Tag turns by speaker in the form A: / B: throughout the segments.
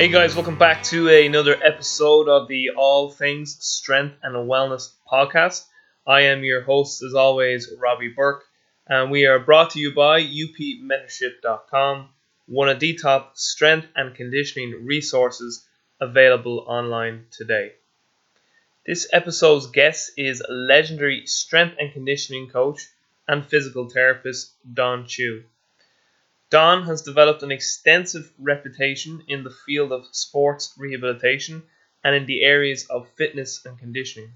A: Hey guys, welcome back to another episode of the All Things Strength and Wellness podcast. I am your host, as always, Robbie Burke, and we are brought to you by upmentorship.com, one of the top strength and conditioning resources available online today. This episode's guest is legendary strength and conditioning coach and physical therapist Don Chu. Don has developed an extensive reputation in the field of sports rehabilitation and in the areas of fitness and conditioning.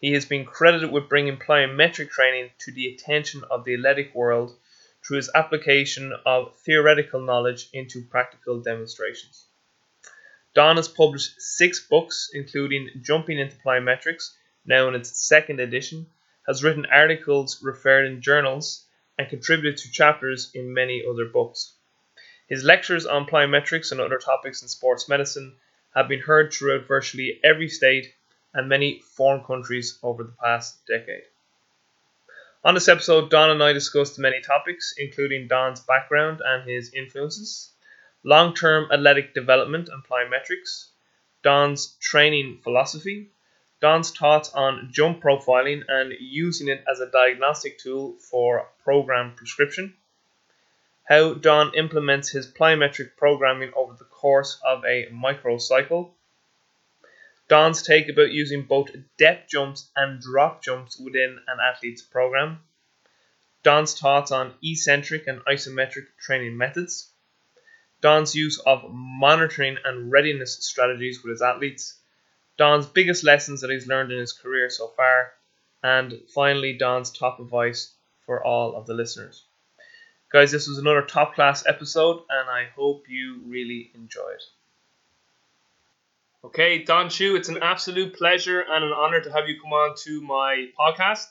A: He has been credited with bringing plyometric training to the attention of the athletic world through his application of theoretical knowledge into practical demonstrations. Don has published six books, including Jumping into Plyometrics, now in its second edition, has written articles referred in journals, and contributed to chapters in many other books. His lectures on plyometrics and other topics in sports medicine have been heard throughout virtually every state and many foreign countries over the past decade. On this episode, Don and I discussed many topics, including Don's background and his influences, long term athletic development and plyometrics, Don's training philosophy, Don's thoughts on jump profiling and using it as a diagnostic tool for program prescription, how Don implements his plyometric programming over the course of a microcycle, Don's take about using both depth jumps and drop jumps within an athlete's program, Don's thoughts on eccentric and isometric training methods, Don's use of monitoring and readiness strategies with his athletes, Don's biggest lessons that he's learned in his career so far, and finally, Don's top advice for all of the listeners. Guys, this was another top class episode, and I hope you really enjoy it. Okay, Don Chu, it's an absolute pleasure and an honor to have you come on to my podcast.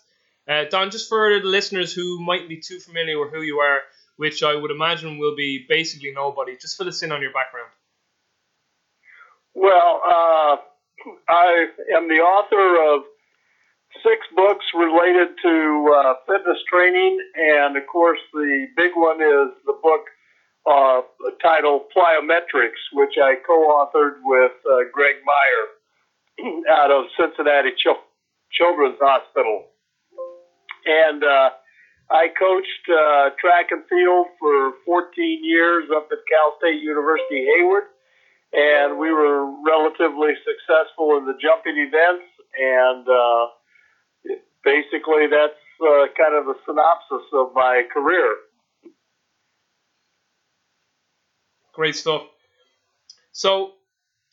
A: Uh, Don, just for the listeners who mightn't be too familiar with who you are, which I would imagine will be basically nobody, just fill us in on your background.
B: Well, uh, I am the author of six books related to uh, fitness training, and of course, the big one is the book uh, titled Plyometrics, which I co-authored with uh, Greg Myer out of Cincinnati Ch- Children's Hospital, and uh, I coached uh, track and field for 14 years up at Cal State University Hayward and we were relatively successful in the jumping events. And uh, basically, that's uh, kind of a synopsis of my career.
A: Great stuff. So,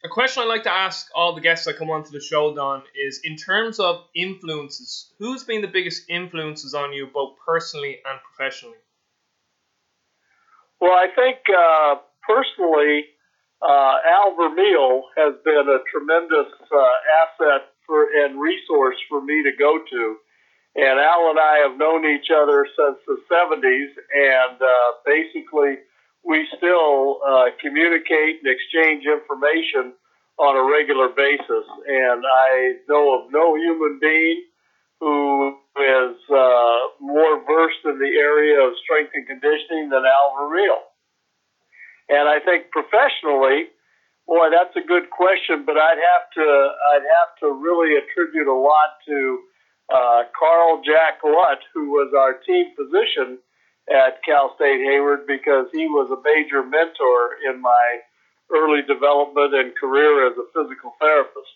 A: a question I like to ask all the guests that come onto the show, Don, is in terms of influences, who's been the biggest influences on you, both personally and professionally?
B: Well, I think uh, personally, uh, Al Vermeil has been a tremendous uh, asset for and resource for me to go to. And Al and I have known each other since the 70s, and uh, basically we still uh, communicate and exchange information on a regular basis. And I know of no human being who is uh, more versed in the area of strength and conditioning than Al Vermeil. And I think professionally, boy, that's a good question, but I'd have to I'd have to really attribute a lot to uh, Carl Jack Lutt, who was our team physician at Cal State Hayward, because he was a major mentor in my early development and career as a physical therapist.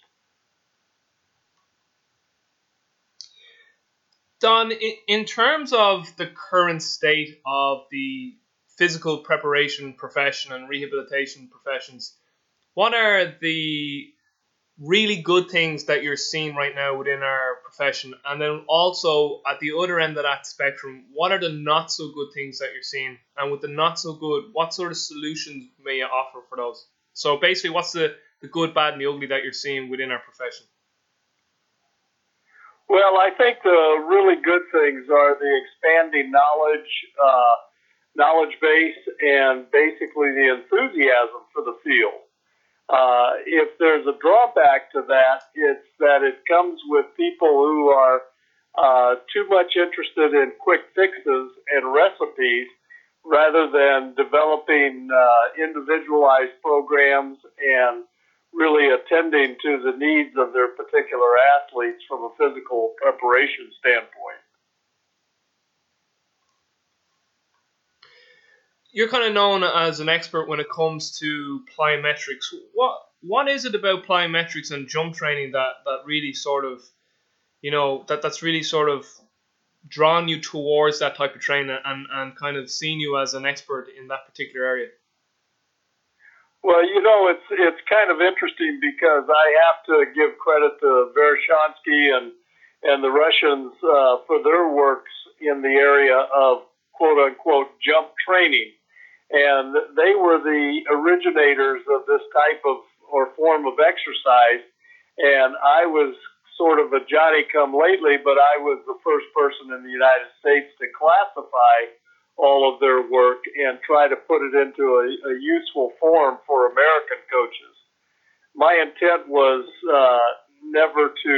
A: Don, in terms of the current state of the physical preparation profession and rehabilitation professions, what are the really good things that you're seeing right now within our profession? And then also at the other end of that spectrum, what are the not so good things that you're seeing? And with the not so good, what sort of solutions may you offer for those? So basically, what's the, the good, bad, and the ugly that you're seeing within our profession?
B: Well, I think the really good things are the expanding knowledge. Uh, knowledge base and basically the enthusiasm for the field. Uh, if there's a drawback to that, it's that it comes with people who are uh, too much interested in quick fixes and recipes rather than developing uh, individualized programs and really attending to the needs of their particular athletes from a physical preparation standpoint.
A: You're kind of known as an expert when it comes to plyometrics. What what is it about plyometrics and jump training that, that really sort of you know that that's really sort of drawn you towards that type of training and, and kind of seen you as an expert in that particular area?
B: Well, you know, it's it's kind of interesting because I have to give credit to Verkhoshansky and and the Russians uh, for their works in the area of quote unquote jump training, and they were the originators of this type of or form of exercise. And I was sort of a Johnny come lately, but I was the first person in the United States to classify all of their work and try to put it into a, a useful form for American coaches. My intent was uh, never to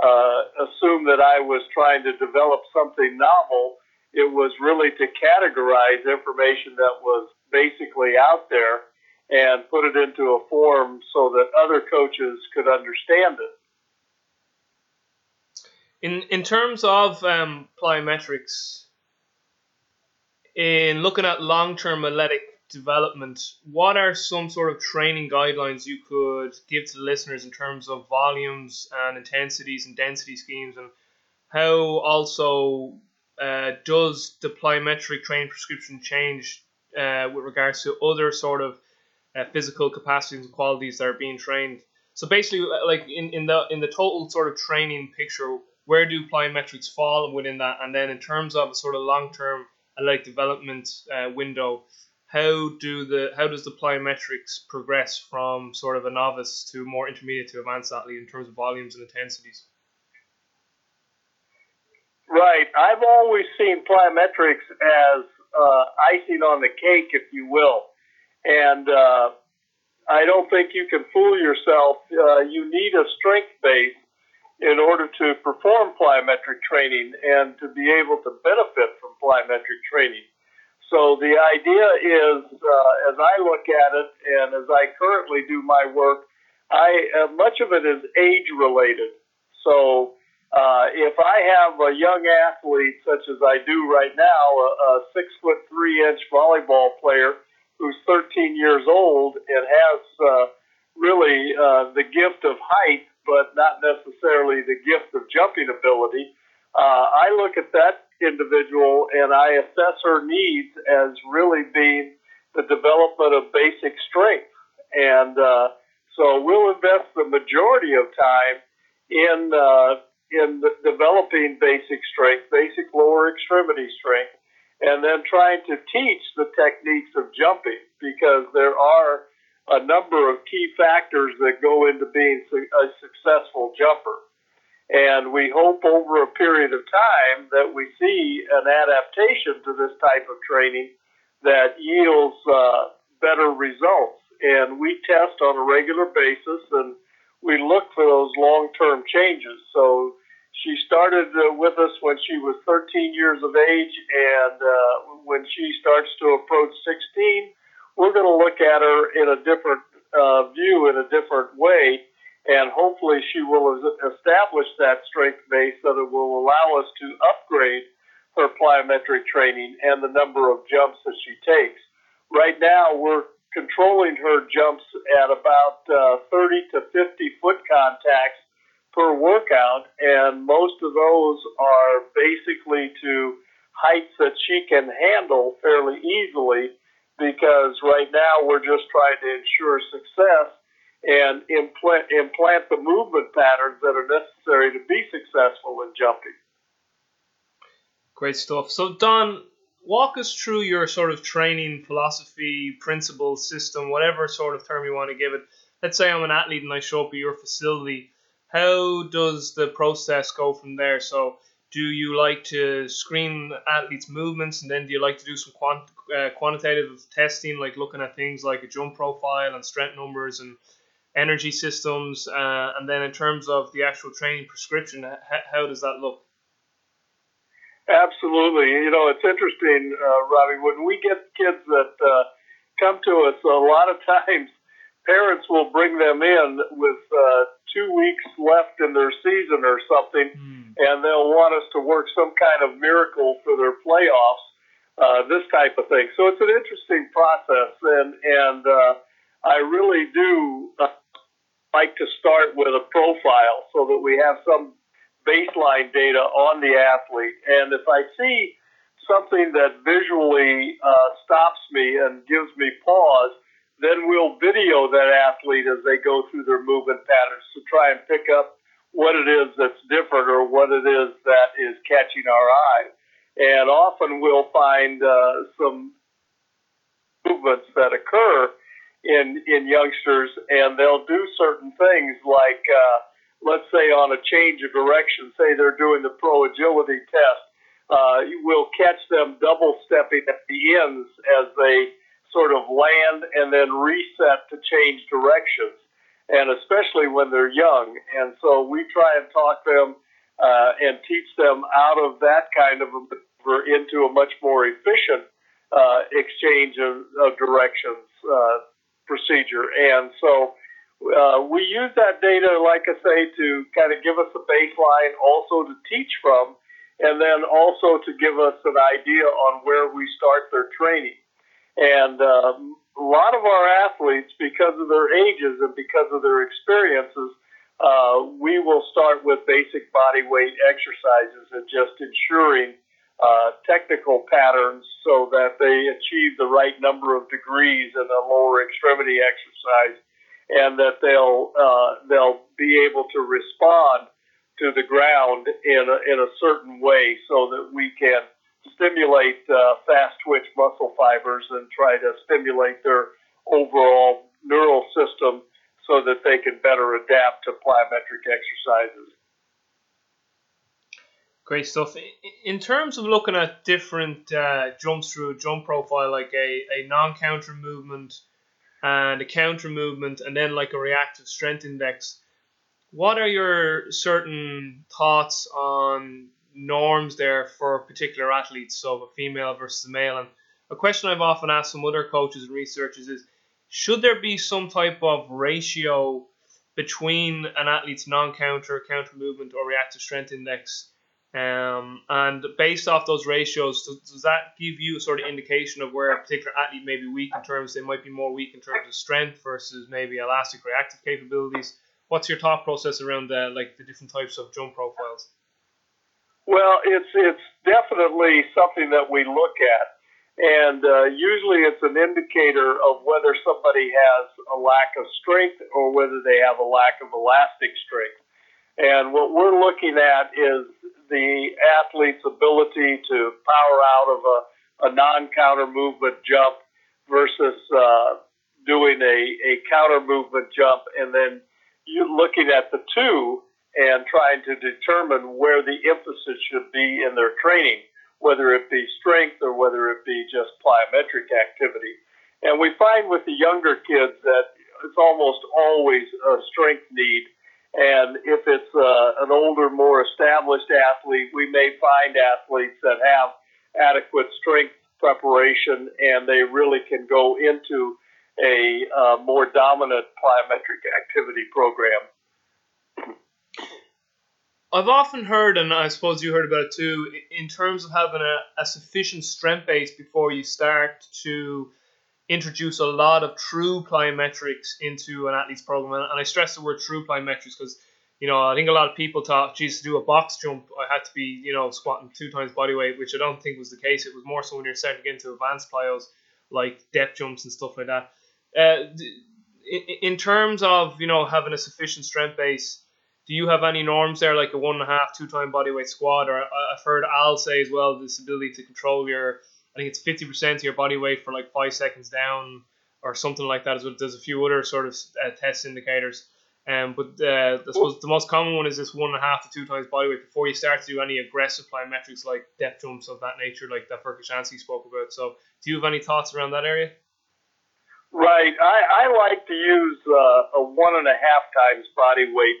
B: uh, assume that I was trying to develop something novel. It was really to categorize information that was basically out there and put it into a form so that other coaches could understand it.
A: In in terms of um, plyometrics, in looking at long term athletic development, what are some sort of training guidelines you could give to the listeners in terms of volumes and intensities and density schemes, and how also uh, does the plyometric training prescription change uh, with regards to other sort of uh, physical capacities and qualities that are being trained? So basically, uh, like in, in the in the total sort of training picture, where do plyometrics fall within that? And then in terms of a sort of long term like development uh, window, how do the how does the plyometrics progress from sort of a novice to more intermediate to advanced athlete in terms of volumes and intensities?
B: Right. I've always seen plyometrics as uh, icing on the cake, if you will, and uh, I don't think you can fool yourself. Uh, you need a strength base in order to perform plyometric training and to be able to benefit from plyometric training. So the idea is, uh, as I look at it and as I currently do my work, I uh, much of it is age related. So uh, if I have a young athlete such as I do right now, a, a six foot three inch volleyball player who's 13 years old and has uh, really uh, the gift of height but not necessarily the gift of jumping ability. Uh, I look at that individual and I assess her needs as really being the development of basic strength. And uh, so we'll invest the majority of time in uh, in developing basic strength, basic lower extremity strength, and then trying to teach the techniques of jumping because there are a number of key factors that go into being a successful jumper. And we hope over a period of time that we see an adaptation to this type of training that yields uh, better results. And we test on a regular basis and we look for those long term changes. So she started uh, with us when she was 13 years of age, and uh, when she starts to approach 16, we're going to look at her in a different uh, view, in a different way, and hopefully she will establish that strength base that it will allow us to upgrade her plyometric training and the number of jumps that she takes. Right now, we're controlling her jumps at about uh, 30 to 50 foot contacts per workout, and most of those are basically to heights that she can handle fairly easily because right now we're just trying to ensure success and implant, implant the movement patterns that are necessary to be successful in jumping.
A: Great stuff. So, Don, walk us through your sort of training philosophy, principle, system, whatever sort of term you want to give it. Let's say I'm an athlete and I show up at your facility. How does the process go from there? So, do you like to screen athletes' movements, and then do you like to do some quant- uh, quantitative testing, like looking at things like a jump profile and strength numbers and energy systems? Uh, and then in terms of the actual training prescription, h- how does that look?
B: Absolutely. You know, it's interesting, uh, Robbie, when we get kids that uh, come to us, a lot of times parents will bring them in with uh, two weeks left in their season or something, mm. and they'll want us to work some kind of miracle for their playoffs, uh, this type of thing. So it's an interesting process, and and uh, I really do uh, like to start with a profile so that we have some baseline data on the athlete. And if I see something that visually uh, stops me and gives me pause, then we'll video that athlete as they go through their movement patterns to try and pick up what it is that's different or what it is that is catching our eye. And often we'll find uh, some movements that occur in in youngsters, and they'll do certain things like uh, let's say on a change of direction, say they're doing the pro agility test, uh, you will catch them double stepping at the ends as they sort of land and then reset to change directions, and especially when they're young. And so we try and talk them uh, and teach them out of that kind of maneuver into a much more efficient uh, exchange of, of directions uh, procedure. And so uh, we use that data, like I say, to kind of give us a baseline, also to teach from, and then also to give us an idea on where we start their training. And um, a lot of our athletes, because of their ages and because of their experiences, uh, we will start with basic body weight exercises and just ensuring uh, technical patterns so that they achieve the right number of degrees in a lower extremity exercise and that they'll uh, they'll be able to respond to the ground in a, in a certain way so that we can stimulate uh, fast twitch muscle fibers and try to stimulate their overall neural system so that they can better adapt to plyometric exercises.
A: Great stuff. In terms of looking at different uh, jumps through a jump profile, like a, a non counter movement, and a counter movement and then like a reactive strength index. What are your certain thoughts on norms there for particular athletes, so a female versus a male? And a question I've often asked some other coaches and researchers is should there be some type of ratio between an athlete's non counter, counter movement, or reactive strength index um, and based off those ratios, does, does, that give you a sort of indication of where a particular athlete may be weak in terms, they might be more weak in terms of strength versus maybe elastic reactive capabilities? What's your thought process around the, like the different types of jump profiles?
B: Well, it's it's definitely something that we look at, and uh, usually it's an indicator of whether somebody has a lack of strength or whether they have a lack of elastic strength. And what we're looking at is the athlete's ability to power out of a, a non-counter movement jump versus uh, doing a, a counter movement jump, and then you looking at the two and trying to determine where the emphasis should be in their training, whether it be strength or whether it be just plyometric activity. And we find with the younger kids that it's almost always a strength need and if it's uh, an older, more established athlete, we may find athletes that have adequate strength preparation and they really can go into a uh, more dominant plyometric activity program.
A: I've often heard, and I suppose you heard about it too, in terms of having a, a sufficient strength base before you start to introduce a lot of true plyometrics into an athlete's program. And I stress the word true plyometrics because, you know, I think a lot of people thought, geez, to do a box jump, I had to be, you know, squatting two times body weight, which I don't think was the case. It was more so when you're starting to get into advanced plyos like depth jumps and stuff like that. Uh, in terms of, you know, having a sufficient strength base, do you have any norms there, like a one and a half, two time body weight squat? Or I've heard Al say as well this ability to control your I think it's fifty percent of your body weight for like five seconds down or something like that. As well. There's a few other sort of uh, test indicators. Um, but uh, I suppose the most common one is this one and a half to two times body weight before you start to do any aggressive plyometrics like depth jumps of that nature, like that Verkhoshansky spoke about. So, do you have any thoughts around that area?
B: Right. I, I like to use uh, a one and a half times body weight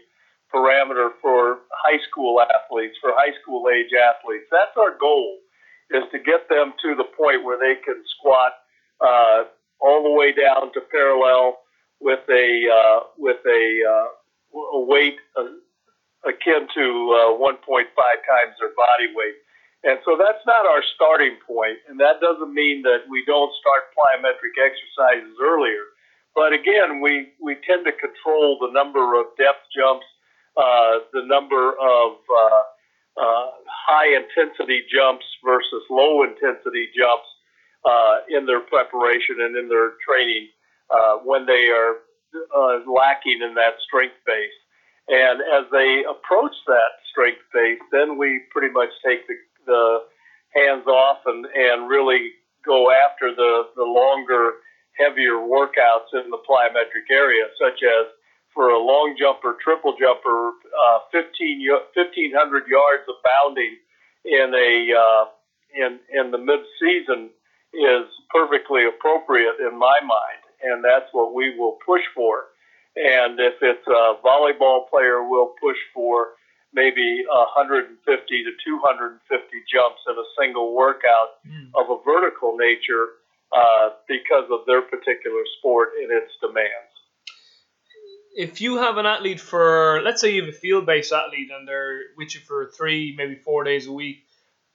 B: parameter for high school athletes, for high school age athletes. That's our goal, is to get them to the point where they can squat uh, all the way down to parallel with a uh, with a, uh, a weight uh, akin to uh, 1.5 times their body weight. And so that's not our starting point. and that doesn't mean that we don't start plyometric exercises earlier. But again, we, we tend to control the number of depth jumps, uh, the number of uh, high intensity jumps versus low intensity jumps uh, in their preparation and in their training uh, when they are uh, lacking in that strength base. And as they approach that strength base, then we pretty much take the the hands off and, and really go after the, the longer, heavier workouts in the plyometric area, such as for a long jumper, triple jumper, uh, 15, 1500 yards of bounding in a, uh, in, in the mid season is perfectly appropriate in my mind. And that's what we will push for. And if it's a volleyball player, we'll push for maybe 150 to 250 jumps in a single workout mm. of a vertical nature uh, because of their particular sport and its demands.
A: If you have an athlete for, let's say you have a field based athlete and they're with you for three, maybe four days a week,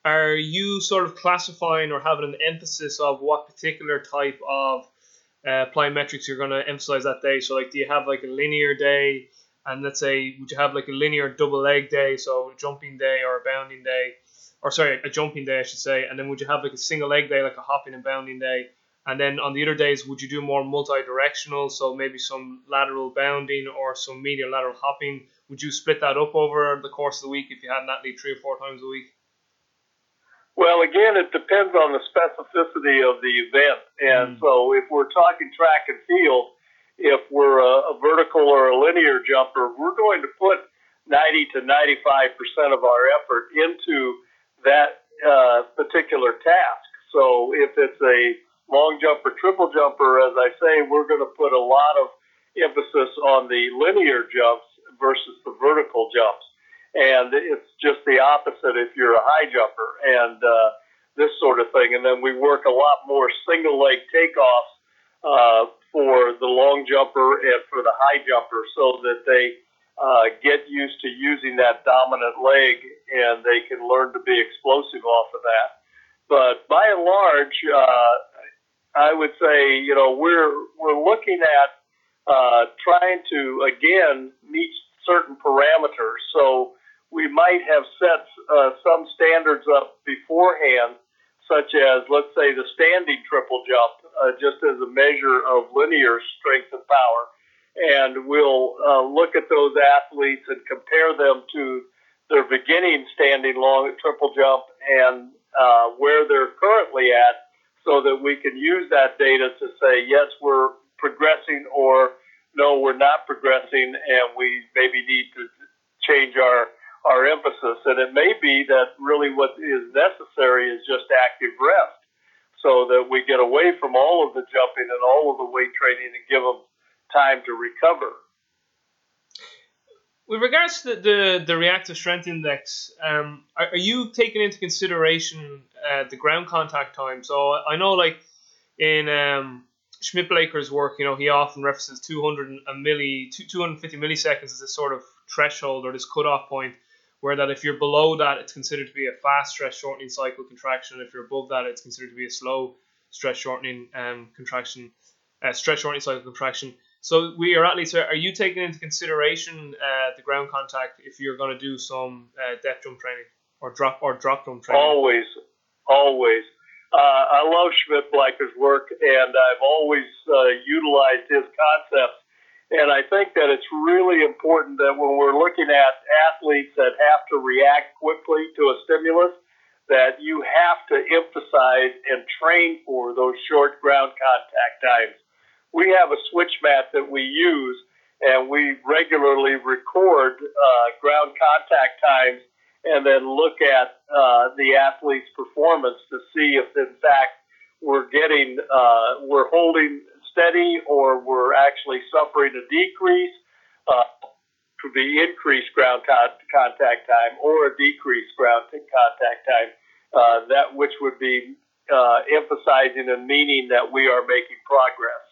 A: are you sort of classifying or having an emphasis of what particular type of uh, plyometrics you're going to emphasize that day? So, like, do you have like a linear day? and let's say would you have like a linear double leg day, so a jumping day or a bounding day, or sorry, a jumping day I should say, and then would you have like a single leg day, like a hopping and bounding day, and then on the other days would you do more multi-directional, so maybe some lateral bounding or some medial lateral hopping? Would you split that up over the course of the week if you had an athlete three or four times a week?
B: Well, again, it depends on the specificity of the event, and mm. so if we're talking track and field if we're a, a vertical or a linear jumper, we're going to put 90 to 95 percent of our effort into that uh, particular task. So if it's a long jumper, triple jumper, as I say, we're going to put a lot of emphasis on the linear jumps versus the vertical jumps. And it's just the opposite if you're a high jumper and uh, this sort of thing. And then we work a lot more single leg takeoffs uh, for the long jumper and for the high jumper so that they uh, get used to using that dominant leg and they can learn to be explosive off of that. But by and large, uh, I would say, you know, we're, we're looking at uh, trying to, again, meet certain parameters. So we might have set uh, some standards up beforehand such as, let's say, the standing triple jump, uh, just as a measure of linear strength and power. And we'll uh, look at those athletes and compare them to their beginning standing long triple jump and uh, where they're currently at so that we can use that data to say, yes, we're progressing or no, we're not progressing and we maybe need to change our our emphasis. And it may be that really what is necessary is just active rest so that we get away from all of the jumping and all of the weight training and give them time to recover.
A: With regards to the, the, the reactive strength index, um, are, are, you taking into consideration uh, the ground contact time? So I know, like in um, Schmidtbleicher's work, you know, he often references 200 milli, 250 milliseconds as a sort of threshold or this cutoff point where that if you're below that, it's considered to be a fast stress shortening cycle contraction. and If you're above that, it's considered to be a slow stress shortening um, contraction, uh, stress shortening cycle contraction. So we are athletes. Are you taking into consideration uh, the ground contact if you're going to do some uh, depth jump training or drop or drop jump training?
B: Always, always. Uh, I love Schmidtbleicher's work, and I've always uh, utilized his concepts and I think that it's really important that when we're looking at athletes that have to react quickly to a stimulus, that you have to emphasize and train for those short ground contact times. We have a switch mat that we use, and we regularly record uh, ground contact times and then look at uh, the athlete's performance to see if, in fact, we're getting, uh, we're holding steady or we're actually suffering a decrease. Uh, could be increased ground contact time or a decreased ground contact time. Uh, that which would be uh, emphasizing and meaning that we are making progress.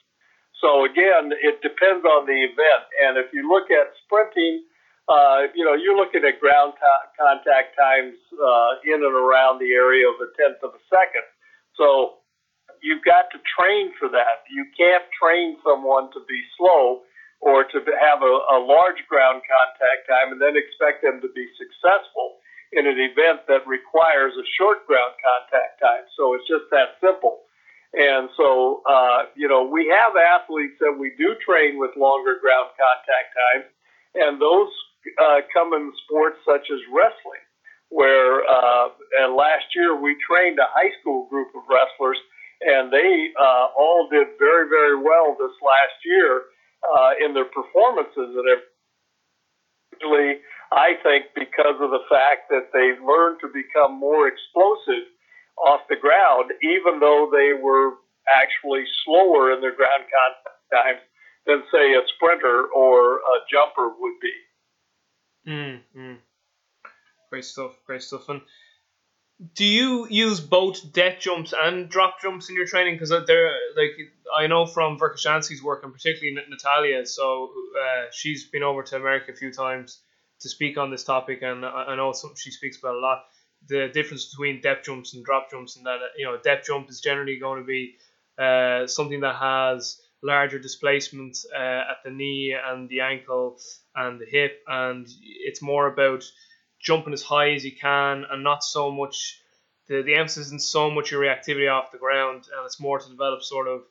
B: So again, it depends on the event. And if you look at sprinting, uh, you know, you're looking at ground t- contact times uh, in and around the area of a tenth of a second. So you've got to train for that. You can't train someone to be slow or to have a, a large ground contact time and then expect them to be successful in an event that requires a short ground contact time. So it's just that simple. And so, uh, you know, we have athletes that we do train with longer ground contact times, and those uh, come in sports such as wrestling, where uh, and last year we trained a high school group of wrestlers, and they uh, all did very, very well this last year uh, in their performances, and I think because of the fact that they learned to become more explosive off the ground, even though they were actually slower in their ground contact times than, say, a sprinter or a jumper would be.
A: Mm, mm. Great stuff, great stuff. And do you use both depth jumps and drop jumps in your training? Because they're like I know from Verkhoshansky's work, and particularly Natalia. So uh, she's been over to America a few times to speak on this topic, and I, know she speaks about a lot. The difference between depth jumps and drop jumps, and that you know, depth jump is generally going to be uh, something that has larger displacement uh, at the knee and the ankle and the hip, and it's more about jumping as high as you can and not so much the, the emphasis isn't so much your reactivity off the ground and it's more to develop sort of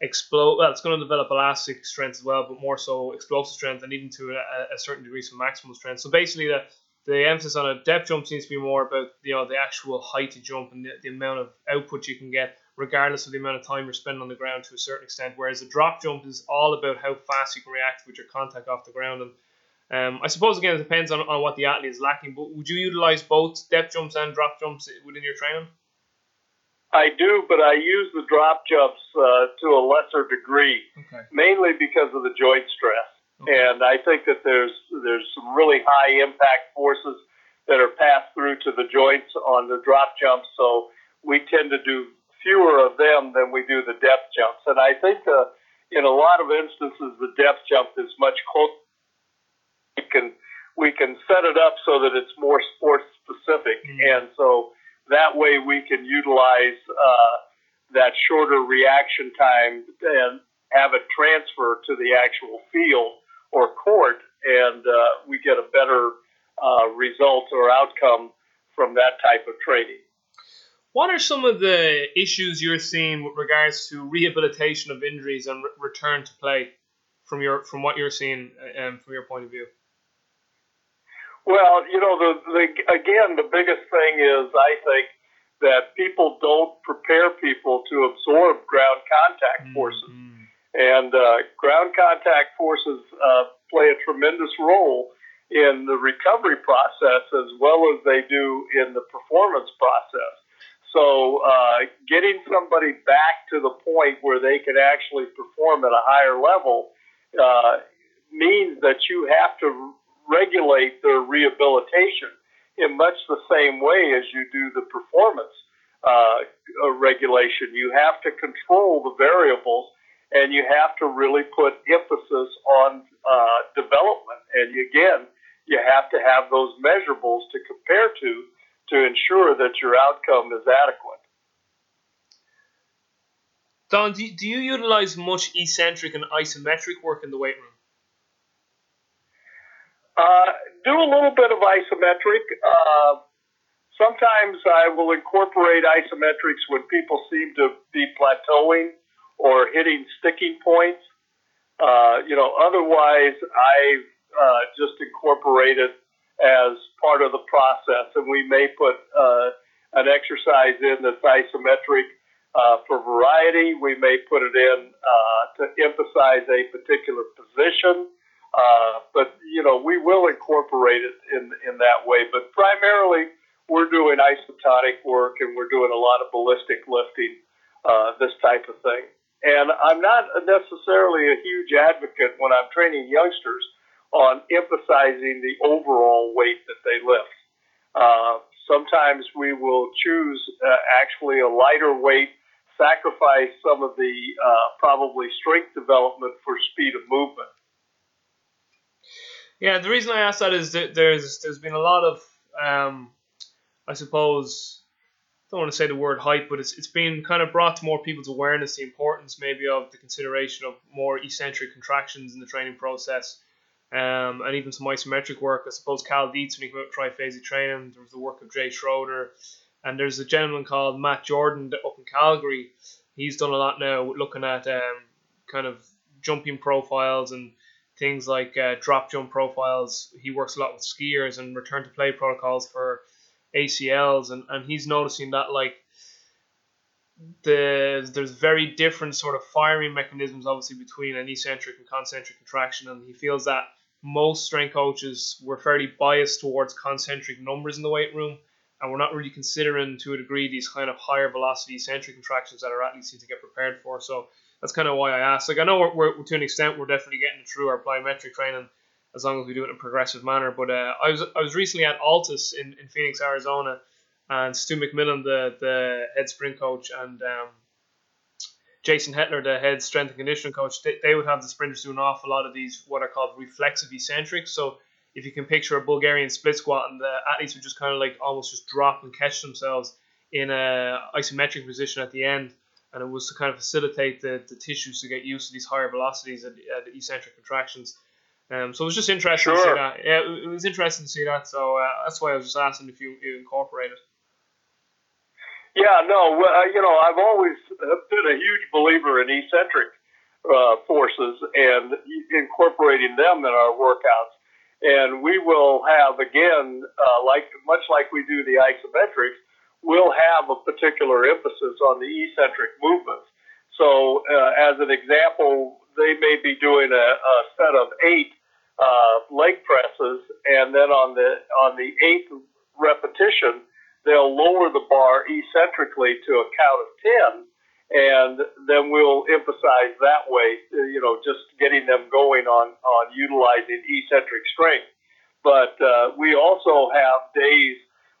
A: explode well it's going to develop elastic strength as well but more so explosive strength and even to a, a certain degree some maximal strength. So basically the the emphasis on a depth jump seems to be more about you know the actual height to jump and the, the amount of output you can get regardless of the amount of time you're spending on the ground to a certain extent whereas a drop jump is all about how fast you can react with your contact off the ground and um, I suppose again it depends on, on what the athlete is lacking, but would you utilize both depth jumps and drop jumps within your training?
B: I do, but I use the drop jumps uh, to a lesser degree, okay. mainly because of the joint stress. Okay. And I think that there's there's some really high impact forces that are passed through to the joints on the drop jumps, so we tend to do fewer of them than we do the depth jumps. And I think uh, in a lot of instances, the depth jump is much closer we can we can set it up so that it's more sports specific, mm-hmm. and so that way we can utilize uh, that shorter reaction time and have it transfer to the actual field or court, and uh, we get a better uh, result or outcome from that type of training.
A: What are some of the issues you're seeing with regards to rehabilitation of injuries and re- return to play from your from what you're seeing um, from your point of view?
B: Well, you know, the, the again, the biggest thing is I think that people don't prepare people to absorb ground contact forces, mm-hmm. And uh, ground contact forces uh, play a tremendous role in the recovery process as well as they do in the performance process. So, uh, getting somebody back to the point where they can actually perform at a higher level uh, means that you have to regulate their rehabilitation in much the same way as you do the performance uh, regulation. You have to control the variables and you have to really put emphasis on uh, development. And again, you have to have those measurables to compare to to ensure that your outcome is adequate.
A: Don, do you, do you utilize much eccentric and isometric work in the weight room?
B: Uh, do a little bit of isometric. Uh, sometimes I will incorporate isometrics when people seem to be plateauing or hitting sticking points. Uh, you know, otherwise I uh, just incorporate it as part of the process, and we may put uh, an exercise in that's isometric uh, for variety. We may put it in uh, to emphasize a particular position. Uh, but you know, we will incorporate it in in that way. But primarily, we're doing isotonic work and we're doing a lot of ballistic lifting, uh, this type of thing. And I'm not necessarily a huge advocate when I'm training youngsters on emphasizing the overall weight that they lift. Uh, sometimes we will choose uh, actually a lighter weight, sacrifice some of the uh, probably strength development for speed of movement.
A: Yeah, the reason I asked that is that there's there's been a lot of um, I suppose don't want to say the word hype, but it's it's been kind of brought to more people's awareness the importance maybe of the consideration of more eccentric contractions in the training process, um, and even some isometric work. I suppose Cal Dietz when he came out triphasic training, there was the work of Jay Schroeder, and there's a gentleman called Matt Jordan up in Calgary. He's done a lot now looking at um, kind of jumping profiles and things like uh, drop jump profiles. He works a lot with skiers and return to play protocols for ACLs, and, and he's noticing that like the there's very different sort of firing mechanisms obviously between an eccentric and concentric contraction, and he feels that most strength coaches were fairly biased towards concentric numbers in the weight room, and we're not really considering to a degree these kind of higher velocity eccentric contractions that our athletes need to get prepared for. So that's kind of why I asked. Like I know we're, we're to an extent we're definitely getting through our plyometric training as long as we do it in a progressive manner. But uh, I was I was recently at Altis in, in Phoenix, Arizona, and Stu McMillan, the the head sprint coach, and um, Jason Hettler, the head strength and conditioning coach, they, they would have the sprinters do an awful lot of these what are called reflexive eccentrics. So if you can picture a Bulgarian split squat, and the athletes would just kind of like almost just drop and catch themselves in a isometric position at the end. And it was to kind of facilitate the, the tissues to get used to these higher velocities at, at eccentric contractions. Um, so it was just interesting sure. to see that. Yeah, it was interesting to see that. So uh, that's why I was just asking if you, you incorporate it.
B: Yeah, no, uh, you know, I've always been a huge believer in eccentric uh, forces and incorporating them in our workouts. And we will have again, uh, like much like we do the isometrics, we'll have a particular emphasis on the eccentric movements. So, uh, as an example, they may be doing a, a set of eight uh, leg presses, and then on the on the eighth repetition, they'll lower the bar eccentrically to a count of ten, and then we'll emphasize that way, you know, just getting them going on on utilizing eccentric strength. But uh, we also have days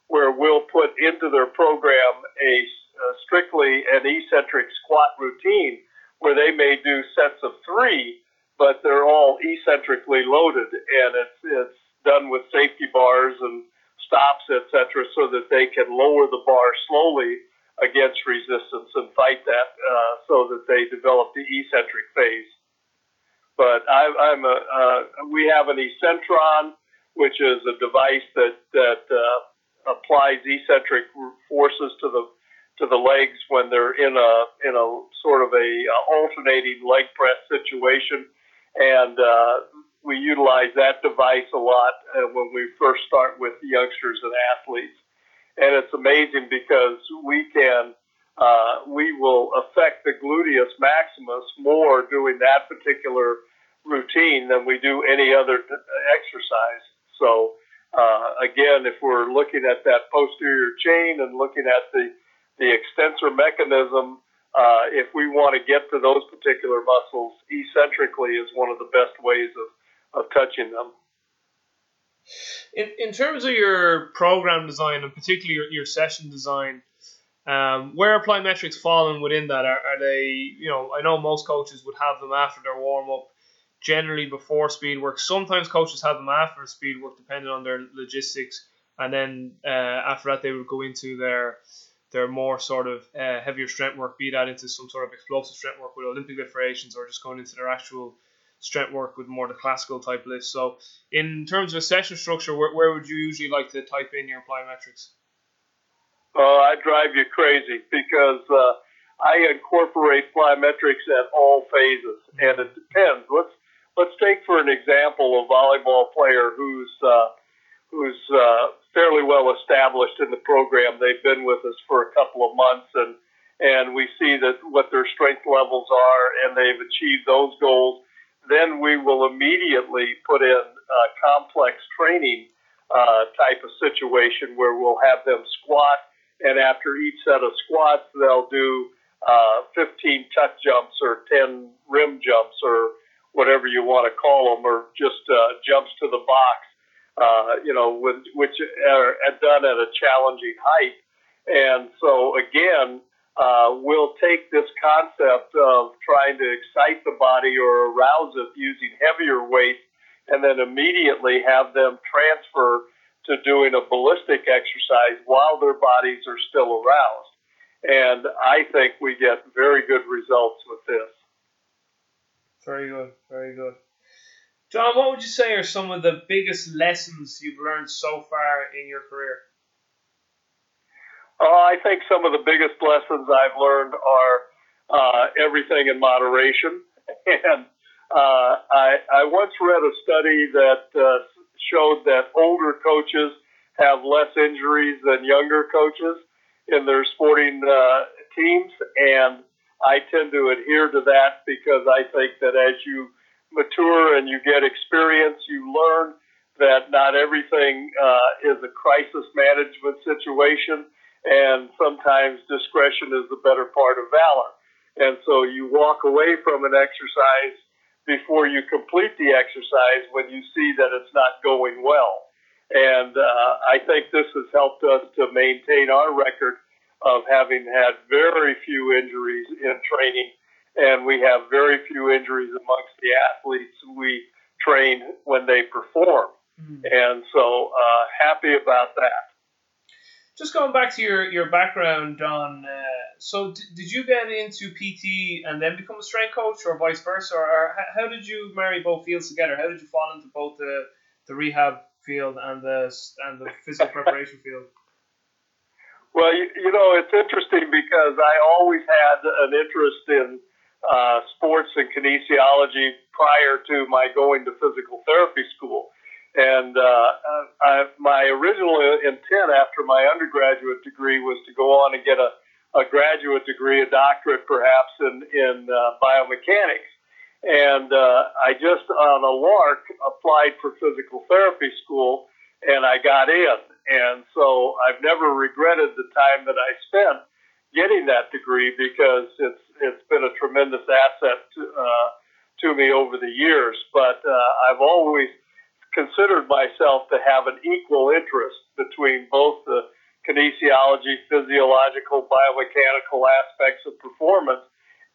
B: where we'll put into their program a, a strictly an eccentric squat routine where they may do sets of three, but they're all eccentrically loaded, and it's it's done with safety bars and stops, etc., so that they can lower the bar slowly against resistance and fight that, uh, so that they develop the eccentric phase. But I, I'm a uh, we have an Eccentron, which is a device that that uh, applies eccentric forces to the to the legs when they're in a in a sort of a uh, alternating leg press situation, and uh, we utilize that device a lot uh, when we first start with youngsters and athletes, and it's amazing because we can uh, we will affect the gluteus maximus more doing that particular routine than we do any other exercise. So. Uh, again, if we're looking at that posterior chain and looking at the the extensor mechanism, uh, if we want to get to those particular muscles, eccentrically is one of the best ways of, of touching them.
A: In, in terms of your program design and particularly your, your session design, um, where are plyometrics falling within that? Are, are they, you know, I know most coaches would have them after their warm up, generally before speed work. Sometimes coaches have them after speed work, depending on their logistics, and then uh, after that they would go into their their more sort of uh, heavier strength work, be that into some sort of explosive strength work with Olympic variations or just going into their actual strength work with more the classical type lifts. So, in terms of a session structure, where, where would you usually like to type in your plyometrics?
B: Oh, I drive you crazy because uh, I incorporate plyometrics at all phases, and it depends. Let's let's take for an example a volleyball player who's uh, who's uh, fairly well established in the program. They've been with us for a couple of months, and and we see that what their strength levels are, and they've achieved those goals. Then we will immediately put in a complex training uh, type of situation where we'll have them squat, and after each set of squats, they'll do uh, 15 tuck jumps or 10 rim jumps or whatever you want to call them, or just uh, jumps to the box, uh, you know, with, which are done at a challenging height. And so again, uh, we'll take this concept of trying to excite the body or arouse it using heavier weights and then immediately have them transfer to doing a ballistic exercise while their bodies are still aroused. And I think we get very good results with this.
A: Very good, very good. Don, what would you say are some of the biggest lessons you've learned so far in your career?
B: Uh, I think some of the biggest lessons I've learned are uh, everything in moderation. And uh, I, I once read a study that uh, showed that older coaches have less injuries than younger coaches in their sporting uh, teams, and I tend to adhere to that because I think that as you mature and you get experience, you learn that not everything uh, is a crisis management situation, and sometimes discretion is the better part of valor. And so you walk away from an exercise before you complete the exercise when you see that it's not going well. And uh, I think this has helped us to maintain our record of having had very few injuries in training, and we have very few injuries amongst the athletes we train when they perform. Mm-hmm. And so uh, happy about that.
A: Just going back to your, your background, Don. Uh, so, d- did you get into PT and then become a strength coach, or vice versa, or, or how did you marry both fields together? How did you fall into both the, the rehab field and the and the physical preparation field?
B: Well, you, you know, it's interesting because I always had an interest in uh, sports and kinesiology prior to my going to physical therapy school. And uh, I, my original intent after my undergraduate degree was to go on and get a, a graduate degree, a doctorate perhaps in, in uh, biomechanics. And uh, I just on a lark applied for physical therapy school and I got in. And so I've never regretted the time that I spent getting that degree because it's it's been a tremendous asset to, uh, to me over the years. But uh, I've always considered myself to have an equal interest between both the kinesiology, physiological, biomechanical aspects of performance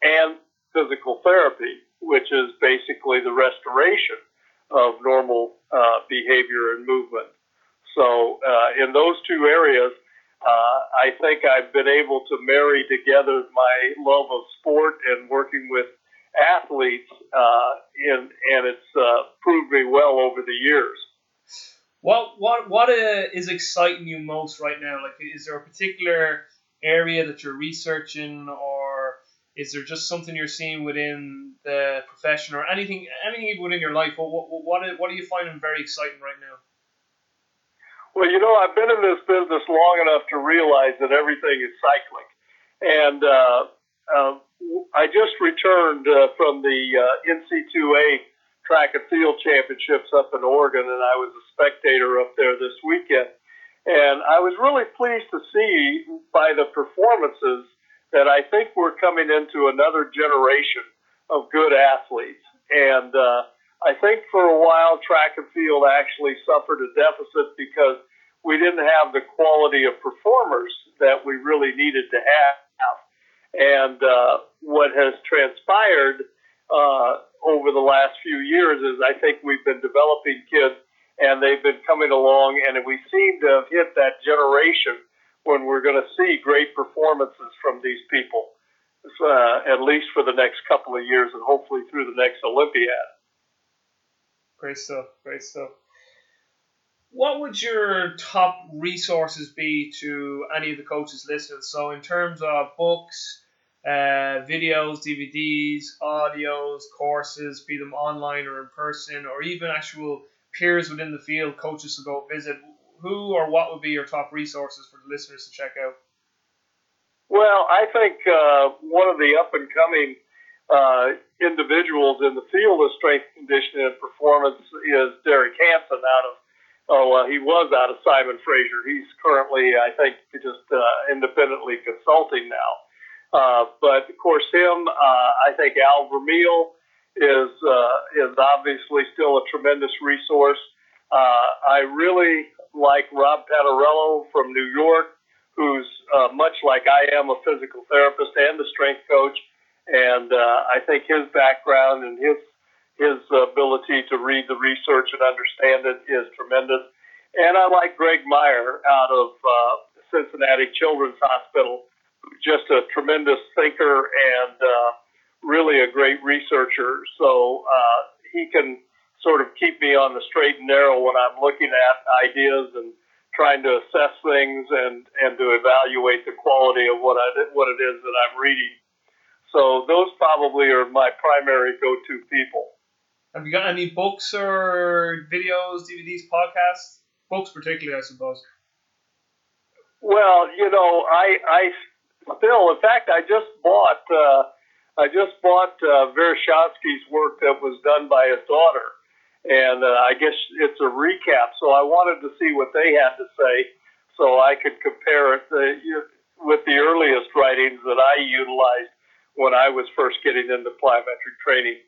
B: and physical therapy, which is basically the restoration of normal uh, behavior and movement. So, uh, in those two areas, uh, I think I've been able to marry together my love of sport and working with athletes, uh, and and it's uh, proved me well over the years.
A: What what what uh, is exciting you most right now? Like, is there a particular area that you're researching, or is there just something you're seeing within the profession, or anything anything within your life? What what what, what are you finding very exciting right now?
B: Well, you know, I've been in this business long enough to realize that everything is cyclic, and uh, uh, I just returned uh, from the uh, NCAA track and field championships up in Oregon, and I was a spectator up there this weekend. And I was really pleased to see by the performances that I think we're coming into another generation of good athletes. And uh, I think for a while, track and field actually suffered a deficit because we didn't have the quality of performers that we really needed to have. And uh, what has transpired uh, over the last few years is I think we've been developing kids and they've been coming along and we seem to have hit that generation when we're going to see great performances from these people, uh, at least for the next couple of years and hopefully through the next Olympiad.
A: Great stuff. Great stuff. What would your top resources be to any of the coaches listening? So, in terms of books, uh, videos, DVDs, audios, courses, be them online or in person, or even actual peers within the field, coaches to go visit. Who or what would be your top resources for the listeners to check out?
B: Well, I think uh, one of the up and coming uh, individuals in the field of strength conditioning and performance is Derek Hansen out of oh uh, he was out of Simon Fraser. He's currently I think just uh, independently consulting now. Uh, but of course, him, uh, I think Al Vermeil is uh, is obviously still a tremendous resource. Uh, I really like Rob Panariello from New York, who's uh, much like I am a physical therapist and a strength coach, and uh, I think his background and his his ability to read the research and understand it is tremendous. And I like Greg Myer out of uh, Cincinnati Children's Hospital, just a tremendous thinker and uh, really a great researcher. So uh, he can sort of keep me on the straight and narrow when I'm looking at ideas and trying to assess things and, and to evaluate the quality of what I, what it is that I'm reading. So those probably are my primary go-to people.
A: Have you got any books or videos, DVDs, podcasts? Books, particularly, I suppose.
B: Well, you know, I I still, in fact, I just bought uh, I just bought uh, Verkhoshansky's work that was done by his daughter, and uh, I guess it's a recap. So I wanted to see what they had to say, so I could compare it uh, with the earliest writings that I utilized when I was first getting into plyometric training.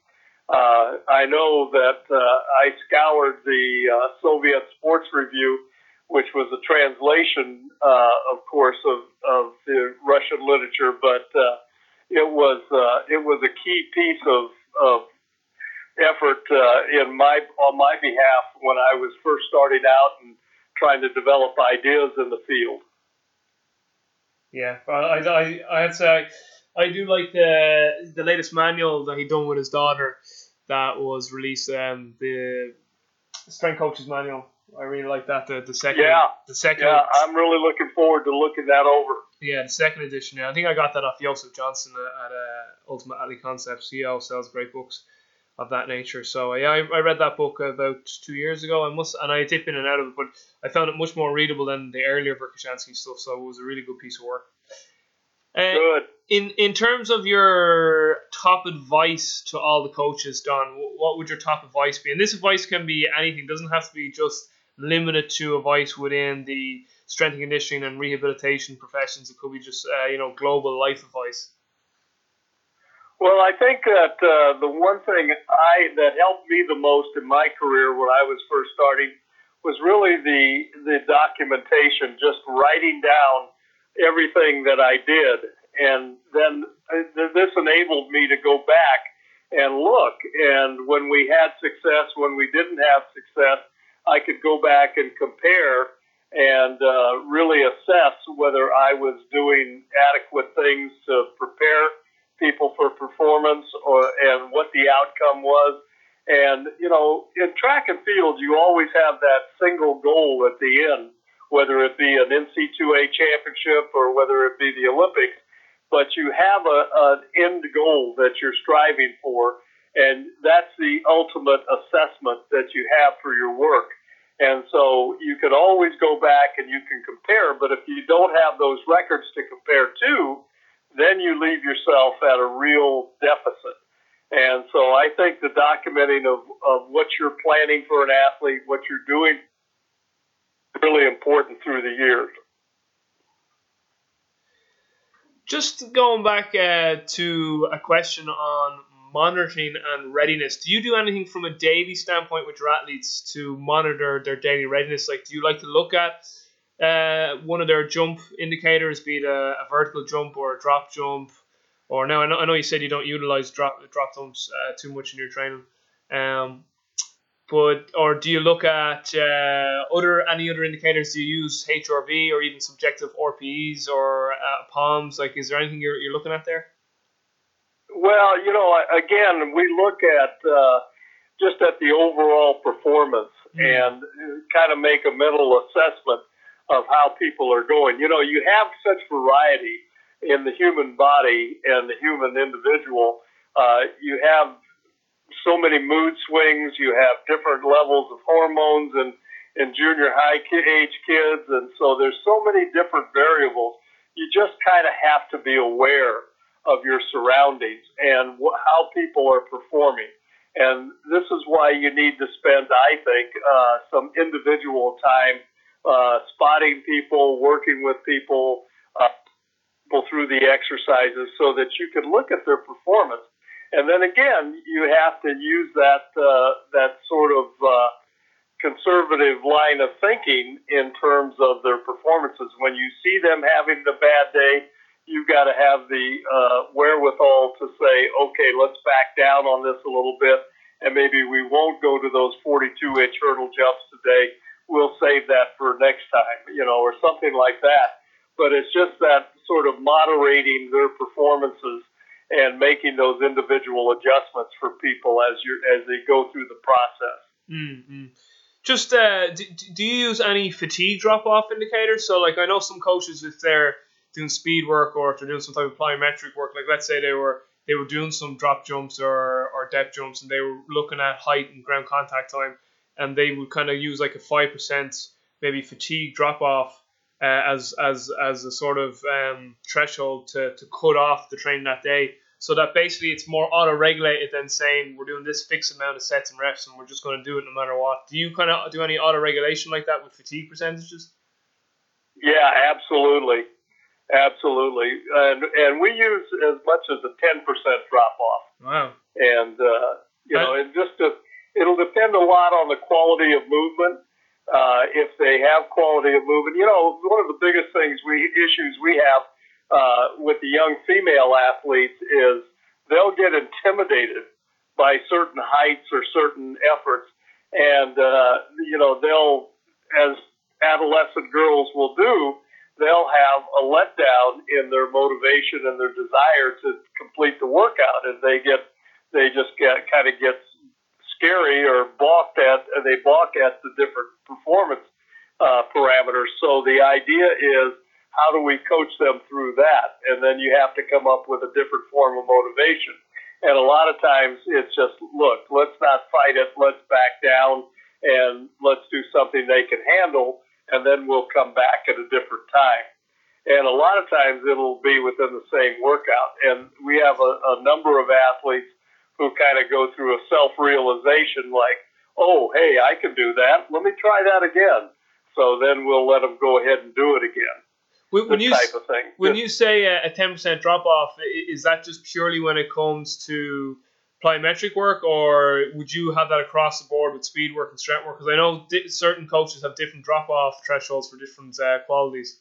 B: Uh, I know that uh, I scoured the uh, Soviet Sports Review, which was a translation, uh, of course, of, of the Russian literature, but uh, it was uh, it was a key piece of, of effort uh, in my on my behalf when I was first starting out and trying to develop ideas in the field.
A: Yeah, I I I'd say I do like the the latest manual that he done with his daughter that was released. Um, the strength coaches manual. I really like that. The, the second.
B: Yeah.
A: The second.
B: Yeah, I'm really looking forward to looking that over.
A: Yeah, the second edition. Yeah, I think I got that off Joseph Johnson at uh, Ultimate Athlete Concepts. He always sells great books of that nature. So yeah, I, I read that book about two years ago. I must, and I dip in and out of it, but I found it much more readable than the earlier Verkhoshansky stuff. So it was a really good piece of work.
B: Uh, Good.
A: In in terms of your top advice to all the coaches, Don, what would your top advice be? And this advice can be anything; it doesn't have to be just limited to advice within the strength and conditioning and rehabilitation professions. It could be just uh, you know global life advice.
B: Well, I think that uh, the one thing I that helped me the most in my career when I was first starting was really the the documentation, just writing down everything that I did. And then uh, this enabled me to go back and look. And when we had success, when we didn't have success, I could go back and compare and uh, really assess whether I was doing adequate things to prepare people for performance or and what the outcome was. And you know, in track and field, you always have that single goal at the end whether it be an NCAA championship or whether it be the Olympics, but you have a, an end goal that you're striving for, and that's the ultimate assessment that you have for your work. And so you can always go back and you can compare, but if you don't have those records to compare to, then you leave yourself at a real deficit. And so I think the documenting of, of what you're planning for an athlete, what you're doing really important through the years.
A: Just going back uh, to a question on monitoring and readiness, do you do anything from a daily standpoint with your athletes to monitor their daily readiness? Like, do you like to look at uh, one of their jump indicators, be it a, a, vertical jump or a drop jump? Or now I know, I know you said you don't utilize drop drop jumps uh, too much in your training. Um, but or do you look at uh, other any other indicators? Do you use HRV or even subjective RPEs or uh, POMs? Like, is there anything you're you're looking at there?
B: Well, you know, again, we look at uh, just at the overall performance mm. and kind of make a mental assessment of how people are going. You know, you have such variety in the human body and the human individual. Uh, you have so many mood swings. You have different levels of hormones and in junior high age kids, and so there's so many different variables. You just kind of have to be aware of your surroundings and wh- how people are performing. And this is why you need to spend, I think, uh, some individual time uh, spotting people, working with people, uh, people through the exercises, so that you can look at their performance And then again, you have to use that uh, that sort of uh, conservative line of thinking in terms of their performances. When you see them having the bad day, you've got to have the uh, wherewithal to say, okay, let's back down on this a little bit, and maybe we won't go to those 42 inch hurdle jumps today. We'll save that for next time, you know, or something like that. But it's just that sort of moderating their performances and making those individual adjustments for people as you as they go through the process.
A: Mm-hmm. Just uh, do, do you use any fatigue drop off indicators? So, like, I know some coaches if they're doing speed work or if they're doing some type of plyometric work, like let's say they were they were doing some drop jumps or, or depth jumps and they were looking at height and ground contact time, and they would kind of use like a five percent maybe fatigue drop off uh, as as as a sort of um, threshold to, to cut off the training that day so that basically it's more auto regulated than saying we're doing this fixed amount of sets and reps and we're just going to do it no matter what. Do you kind of do any auto regulation like that with fatigue percentages?
B: Yeah, absolutely, absolutely, and and we use as much as a ten percent drop off.
A: Wow.
B: And uh, you know, it just a, it'll depend a lot on the quality of movement. Uh, if they have quality of movement, you know, one of the biggest things we issues we have uh, with the young female athletes is they'll get intimidated by certain heights or certain efforts, and uh, you know they'll, as adolescent girls will do, they'll have a letdown in their motivation and their desire to complete the workout, and they get they just get kind of get scary or balked at they balk at the different performance uh, parameters. So the idea is how do we coach them through that? And then you have to come up with a different form of motivation. And a lot of times it's just, look, let's not fight it. Let's back down and let's do something they can handle. And then we'll come back at a different time. And a lot of times it'll be within the same workout. And we have a, a number of athletes who kind of go through a self realization like, oh, hey, I can do that. Let me try that again. So then we'll let them go ahead and do it again
A: when, when you,
B: type of thing.
A: When you say a ten percent drop off, is that just purely when it comes to plyometric work, or would you have that across the board with speed work and strength work? Because I know di- certain coaches have different drop off thresholds for different uh, qualities.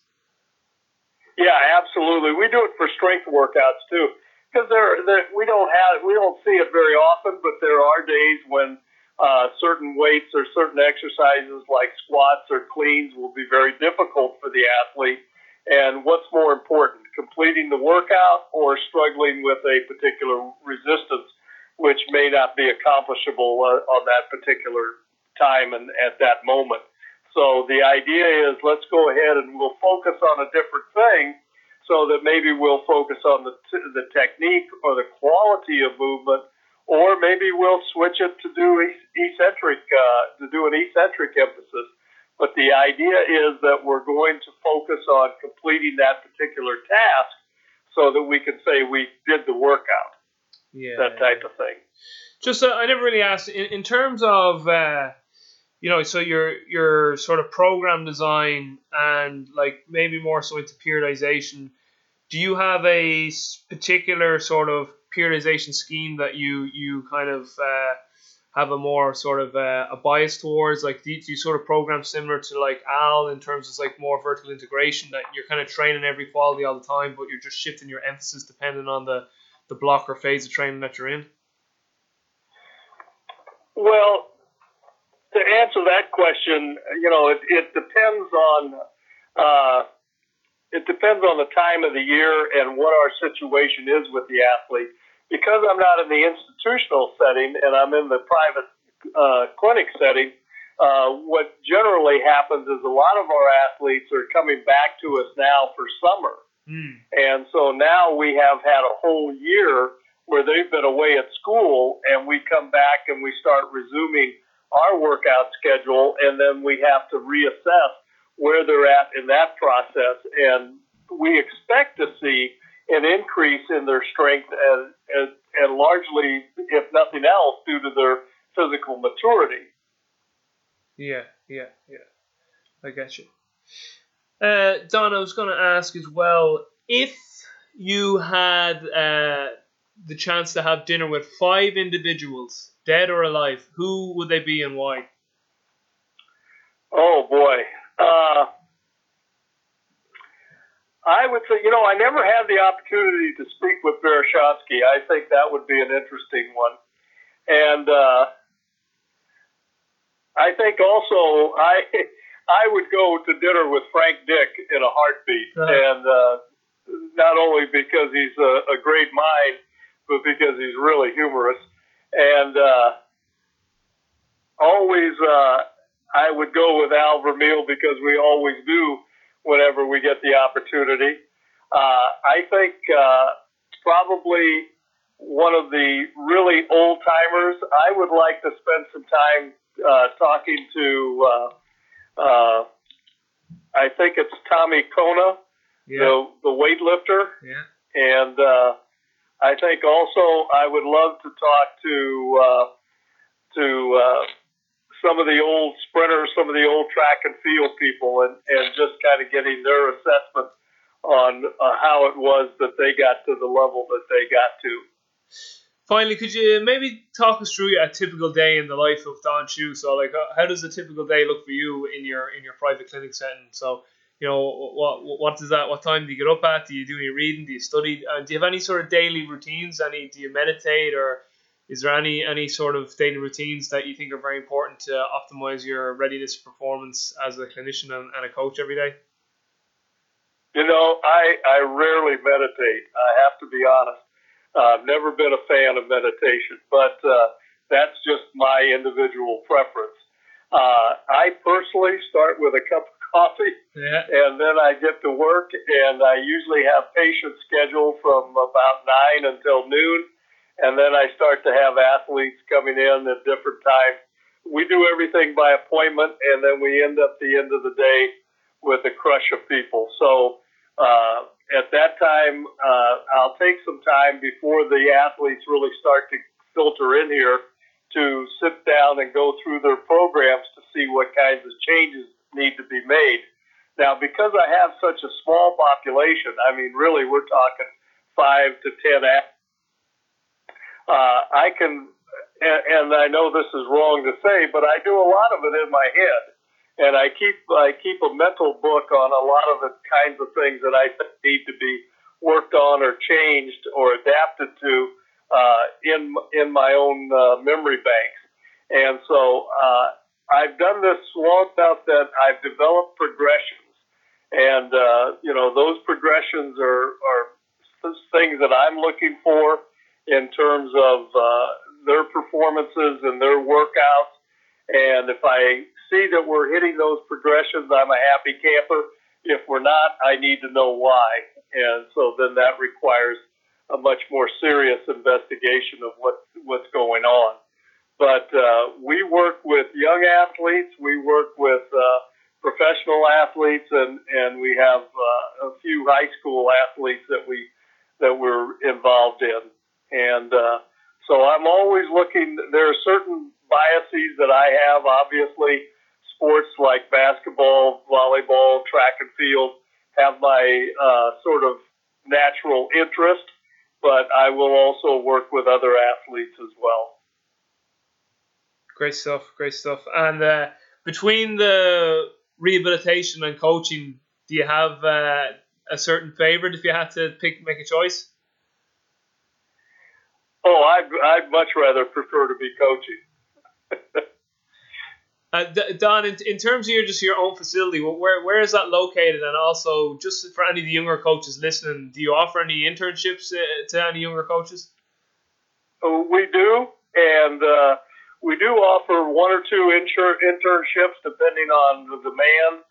B: Yeah, absolutely. We do it for strength workouts too, because there, we don't have we don't see it very often, but there are days when uh, certain weights or certain exercises like squats or cleans will be very difficult for the athlete and what's more important, completing the workout or struggling with a particular resistance, which may not be accomplishable uh, on that particular time and at that moment. So the idea is let's go ahead and we'll focus on a different thing so that maybe we'll focus on the, t- the technique or the quality of movement, or maybe we'll switch it to do eccentric, uh, to do an eccentric emphasis but the idea is that we're going to focus on completing that particular task so that we can say we did the workout.
A: Yeah.
B: That type of thing.
A: Just, uh, I never really asked, in, in terms of, uh, you know, so your your sort of program design and like maybe more so into periodization, do you have a particular sort of periodization scheme that you you kind of uh, have a more sort of uh, a bias towards? Like, do you, do you, sort of program similar to like Al in terms of like more vertical integration that you're kind of training every quality all the time, but you're just shifting your emphasis depending on the, the block or phase of training that you're in?
B: Well, to answer that question, you know, it, it depends on uh, it depends on the time of the year and what our situation is with the athlete because I'm not in the institutional setting and I'm in the private uh, clinic setting, uh, what generally happens is a lot of our athletes are coming back to us now for summer.
A: Mm.
B: And so now we have had a whole year where they've been away at school and we come back and we start resuming our workout schedule and then we have to reassess where they're at in that process. And we expect to see an increase in their strength and, and, and largely, if nothing else, due to their physical maturity.
A: Yeah, yeah, yeah. I get you. Uh, Don, I was going to ask as well if you had uh, the chance to have dinner with five individuals, dead or alive, who would they be and why?
B: Oh boy. Uh, I would say, you know, I never had the opportunity to speak with Verkhoshansky. I think that would be an interesting one. And uh, I think also I I would go to dinner with Frank Dick in a heartbeat, uh-huh. and uh, not only because he's a, a great mind, but because he's really humorous. And uh, always, uh, I would go with Al Vermeil because we always do whenever we get the opportunity. Uh, I think uh, probably one of the really old timers. I would like to spend some time uh, talking to. Uh, uh, I think it's Tommy Kono, yeah. the the weightlifter.
A: Yeah.
B: And uh, I think also I would love to talk to uh, to uh, some of the old sprinters, some of the old track and field people, and, and just kind of getting their assessment on uh, how it was that they got to the level that they got to.
A: Finally, could you maybe talk us through a typical day in the life of Don Chu? So, like, how does a typical day look for you in your in your private clinic setting? So, you know, what what does that? What time do you get up at? Do you do any reading? Do you study? Uh, do you have any sort of daily routines? Any? Do you meditate or is there any any sort of daily routines that you think are very important to optimize your readiness performance as a clinician and, and a coach every day?
B: You know, I I rarely meditate. I have to be honest. Uh, I've never been a fan of meditation, but uh, that's just my individual preference. Uh, I personally start with a cup of coffee,
A: yeah.
B: and then I get to work, and I usually have patients scheduled from about nine until noon and then I start to have athletes coming in at different times. We do everything by appointment, and then we end up the end of the day with a crush of people. So uh, at that time, uh, I'll take some time before the athletes really start to filter in here to sit down and go through their programs to see what kinds of changes need to be made. Now, because I have such a small population, I mean, really, we're talking five to ten athletes uh, I can, and, and I know this is wrong to say, but I do a lot of it in my head, and I keep I keep a mental book on a lot of the kinds of things that I need to be worked on or changed or adapted to uh, in in my own uh, memory banks, and so uh, I've done this long enough that I've developed progressions, and uh, you know those progressions are are things that I'm looking for in terms of uh, their performances and their workouts. And if I see that we're hitting those progressions, I'm a happy camper. If we're not, I need to know why. And so then that requires a much more serious investigation of what, what's going on. But uh, we work with young athletes, we work with uh, professional athletes, and, and we have uh, a few high school athletes that we that we're involved in. And uh, so I'm always looking. There are certain biases that I have. Obviously, sports like basketball, volleyball, track and field have my uh, sort of natural interest, but I will also work with other athletes as well.
A: Great stuff. Great stuff. And uh, between the rehabilitation and coaching, do you have uh, a certain favorite if you had to pick, make a choice?
B: I'd, much rather prefer to be coaching.
A: uh, Don, in, in terms of your just your own facility, where where is that located? And also, just for any of the younger coaches listening, do you offer any internships uh, to any younger coaches?
B: Oh, we do, and uh, we do offer one or two insur- internships depending on the demand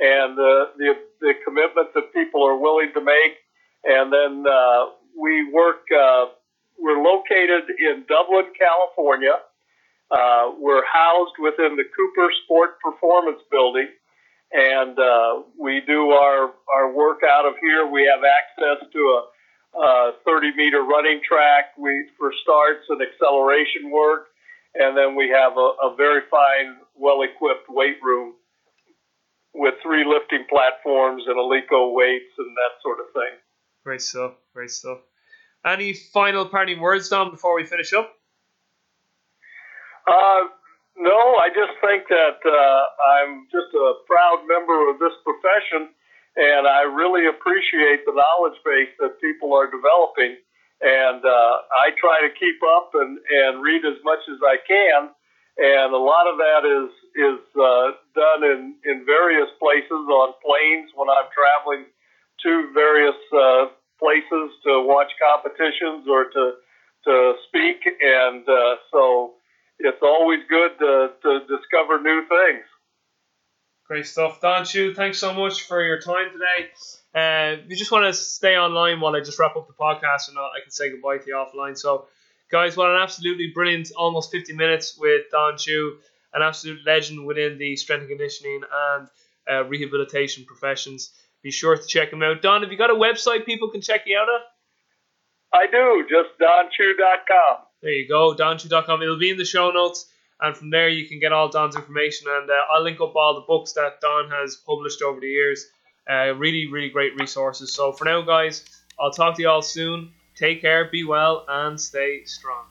B: and the, the the commitment that people are willing to make. And then uh, we work uh, we're located in Dublin, California. Uh, we're housed within the Cooper Sport Performance Building, and uh, we do our our work out of here. We have access to a, a 30 meter running track we for starts and acceleration work, and then we have a, a very fine, well equipped weight room with three lifting platforms and Eleiko weights and that sort of thing.
A: Great stuff. Great stuff. Any final parting words, Don, before we finish up?
B: Uh, no, I just think that uh, I'm just a proud member of this profession, and I really appreciate the knowledge base that people are developing. And uh, I try to keep up and, and read as much as I can. And a lot of that is is uh, done in, in various places on planes when I'm traveling to various uh, places to watch competitions or to to speak. And uh, so it's always good to, to discover new things.
A: Great stuff. Don Chu, thanks so much for your time today. Uh, you just want to stay online while I just wrap up the podcast and I can say goodbye to you offline. So, guys, what an absolutely brilliant almost 50 minutes with Don Chu, an absolute legend within the strength and conditioning and uh, rehabilitation professions. Be sure to check him out. Don, have you got a website people can check you out at?
B: I do, just donchu.com.
A: There you go, donchu.com. It'll be in the show notes, and from there you can get all Don's information. And uh, I'll link up all the books that Don has published over the years. Uh, really, really great resources. So for now, guys, I'll talk to you all soon. Take care, be well, and stay strong.